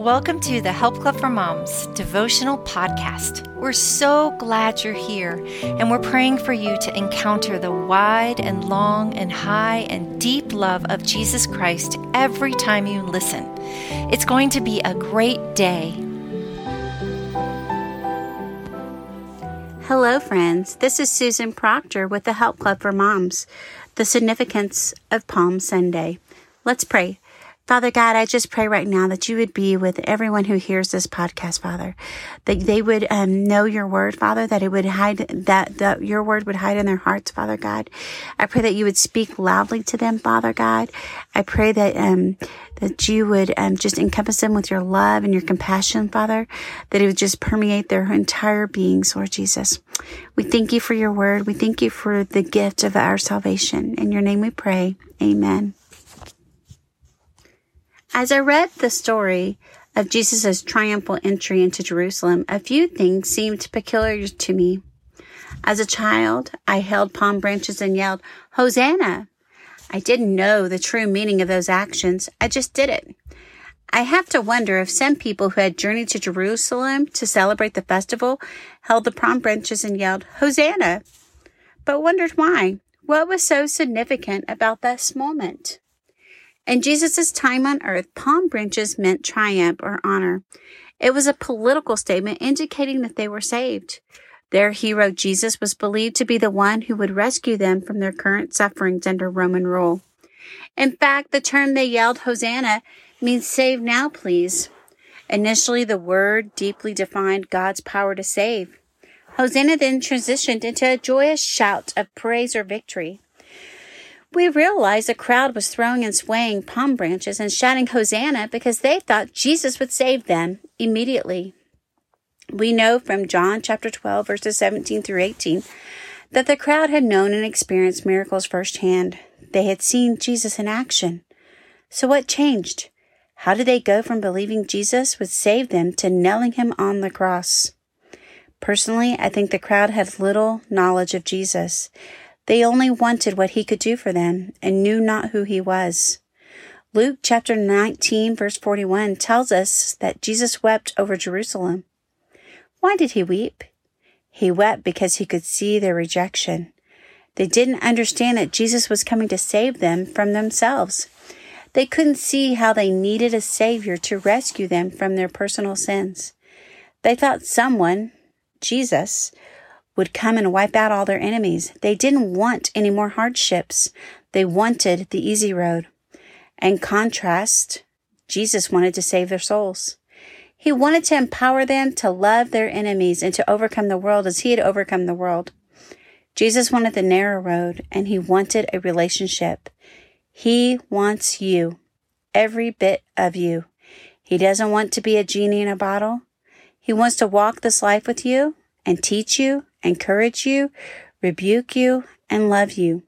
Welcome to the Help Club for Moms devotional podcast. We're so glad you're here, and we're praying for you to encounter the wide and long and high and deep love of Jesus Christ every time you listen. It's going to be a great day. Hello, friends. This is Susan Proctor with the Help Club for Moms, the significance of Palm Sunday. Let's pray. Father God, I just pray right now that you would be with everyone who hears this podcast, Father, that they would um, know your word, Father, that it would hide, that, that your word would hide in their hearts, Father God. I pray that you would speak loudly to them, Father God. I pray that, um, that you would um, just encompass them with your love and your compassion, Father, that it would just permeate their entire beings, Lord Jesus. We thank you for your word. We thank you for the gift of our salvation. In your name we pray. Amen. As I read the story of Jesus' triumphal entry into Jerusalem, a few things seemed peculiar to me. As a child, I held palm branches and yelled, Hosanna! I didn't know the true meaning of those actions. I just did it. I have to wonder if some people who had journeyed to Jerusalem to celebrate the festival held the palm branches and yelled, Hosanna! But wondered why. What was so significant about this moment? In Jesus' time on earth, palm branches meant triumph or honor. It was a political statement indicating that they were saved. Their hero, Jesus, was believed to be the one who would rescue them from their current sufferings under Roman rule. In fact, the term they yelled, Hosanna, means save now, please. Initially, the word deeply defined God's power to save. Hosanna then transitioned into a joyous shout of praise or victory. We realized the crowd was throwing and swaying palm branches and shouting Hosanna because they thought Jesus would save them immediately. We know from John chapter 12 verses 17 through 18 that the crowd had known and experienced miracles firsthand. They had seen Jesus in action. So what changed? How did they go from believing Jesus would save them to nailing him on the cross? Personally, I think the crowd had little knowledge of Jesus. They only wanted what he could do for them and knew not who he was. Luke chapter 19 verse 41 tells us that Jesus wept over Jerusalem. Why did he weep? He wept because he could see their rejection. They didn't understand that Jesus was coming to save them from themselves. They couldn't see how they needed a Savior to rescue them from their personal sins. They thought someone, Jesus, would come and wipe out all their enemies. They didn't want any more hardships. They wanted the easy road. In contrast, Jesus wanted to save their souls. He wanted to empower them to love their enemies and to overcome the world as he had overcome the world. Jesus wanted the narrow road and he wanted a relationship. He wants you, every bit of you. He doesn't want to be a genie in a bottle. He wants to walk this life with you and teach you encourage you, rebuke you, and love you.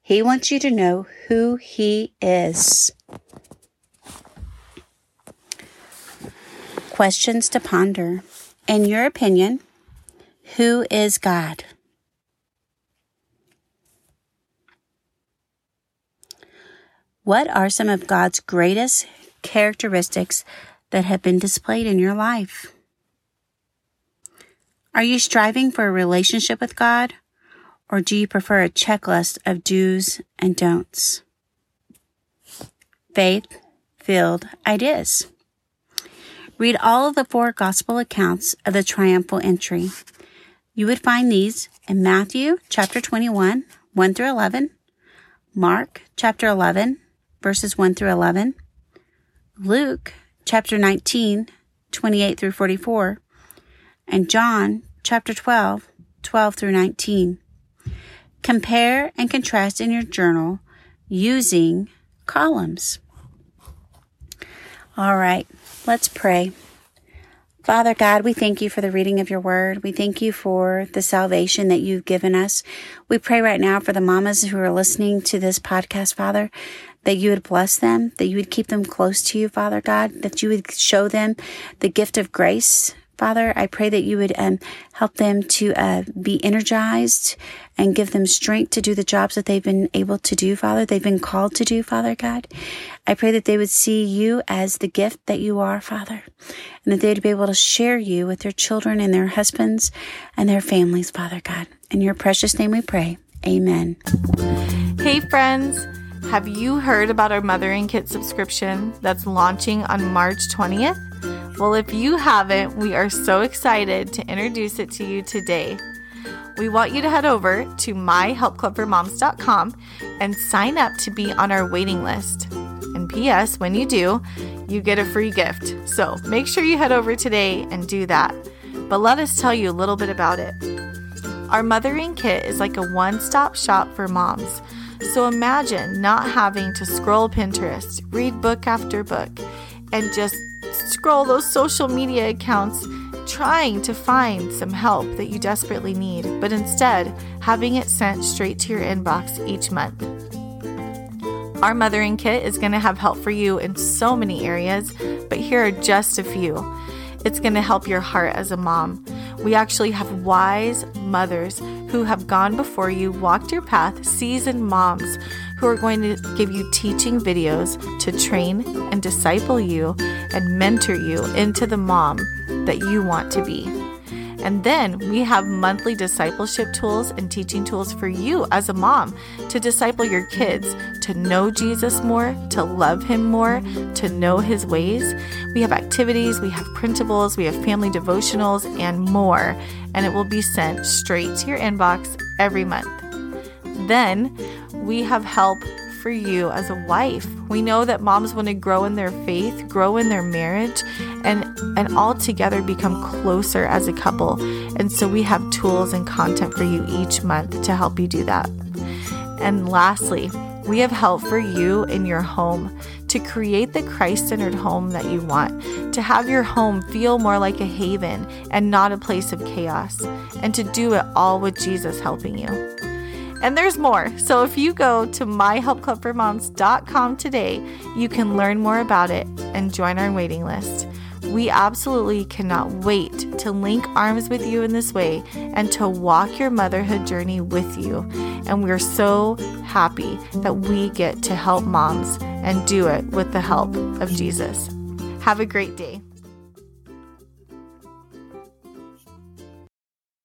He wants you to know who He is. Questions to ponder. In your opinion, who is God? What are some of God's greatest characteristics that have been displayed in your life? Are you striving for a relationship with God? Or do you prefer a checklist of do's and don'ts? Faith filled ideas. Read all of the four gospel accounts of the triumphal entry. You would find these in Matthew chapter 21, 1 through 11, Mark chapter 11, verses 1 through 11, Luke chapter 19, 28 through 44, and John chapter 12, 12 through 19. Compare and contrast in your journal using columns. All right, let's pray. Father God, we thank you for the reading of your word. We thank you for the salvation that you've given us. We pray right now for the mamas who are listening to this podcast, Father, that you would bless them, that you would keep them close to you, Father God, that you would show them the gift of grace Father, I pray that you would um, help them to uh, be energized and give them strength to do the jobs that they've been able to do, Father. They've been called to do, Father God. I pray that they would see you as the gift that you are, Father, and that they'd be able to share you with their children and their husbands and their families, Father God. In your precious name we pray. Amen. Hey, friends. Have you heard about our Mothering Kit subscription that's launching on March 20th? Well, if you haven't, we are so excited to introduce it to you today. We want you to head over to myhelpclubformoms.com and sign up to be on our waiting list. And P.S., when you do, you get a free gift. So make sure you head over today and do that. But let us tell you a little bit about it. Our mothering kit is like a one stop shop for moms. So imagine not having to scroll Pinterest, read book after book, and just scroll those social media accounts trying to find some help that you desperately need, but instead having it sent straight to your inbox each month. Our mothering kit is going to have help for you in so many areas, but here are just a few. It's going to help your heart as a mom. We actually have wise mothers who have gone before you, walked your path, seasoned moms who are going to give you teaching videos to train and disciple you and mentor you into the mom that you want to be. And then we have monthly discipleship tools and teaching tools for you as a mom to disciple your kids to know Jesus more, to love him more, to know his ways. We have activities, we have printables, we have family devotionals, and more. And it will be sent straight to your inbox every month. Then we have help for you as a wife. We know that moms want to grow in their faith, grow in their marriage, and and all together become closer as a couple. And so we have tools and content for you each month to help you do that. And lastly, we have help for you in your home to create the Christ centered home that you want, to have your home feel more like a haven and not a place of chaos, and to do it all with Jesus helping you. And there's more. So if you go to myhelpclubformoms.com today, you can learn more about it and join our waiting list. We absolutely cannot wait to link arms with you in this way and to walk your motherhood journey with you. And we're so happy that we get to help moms and do it with the help of Jesus. Have a great day.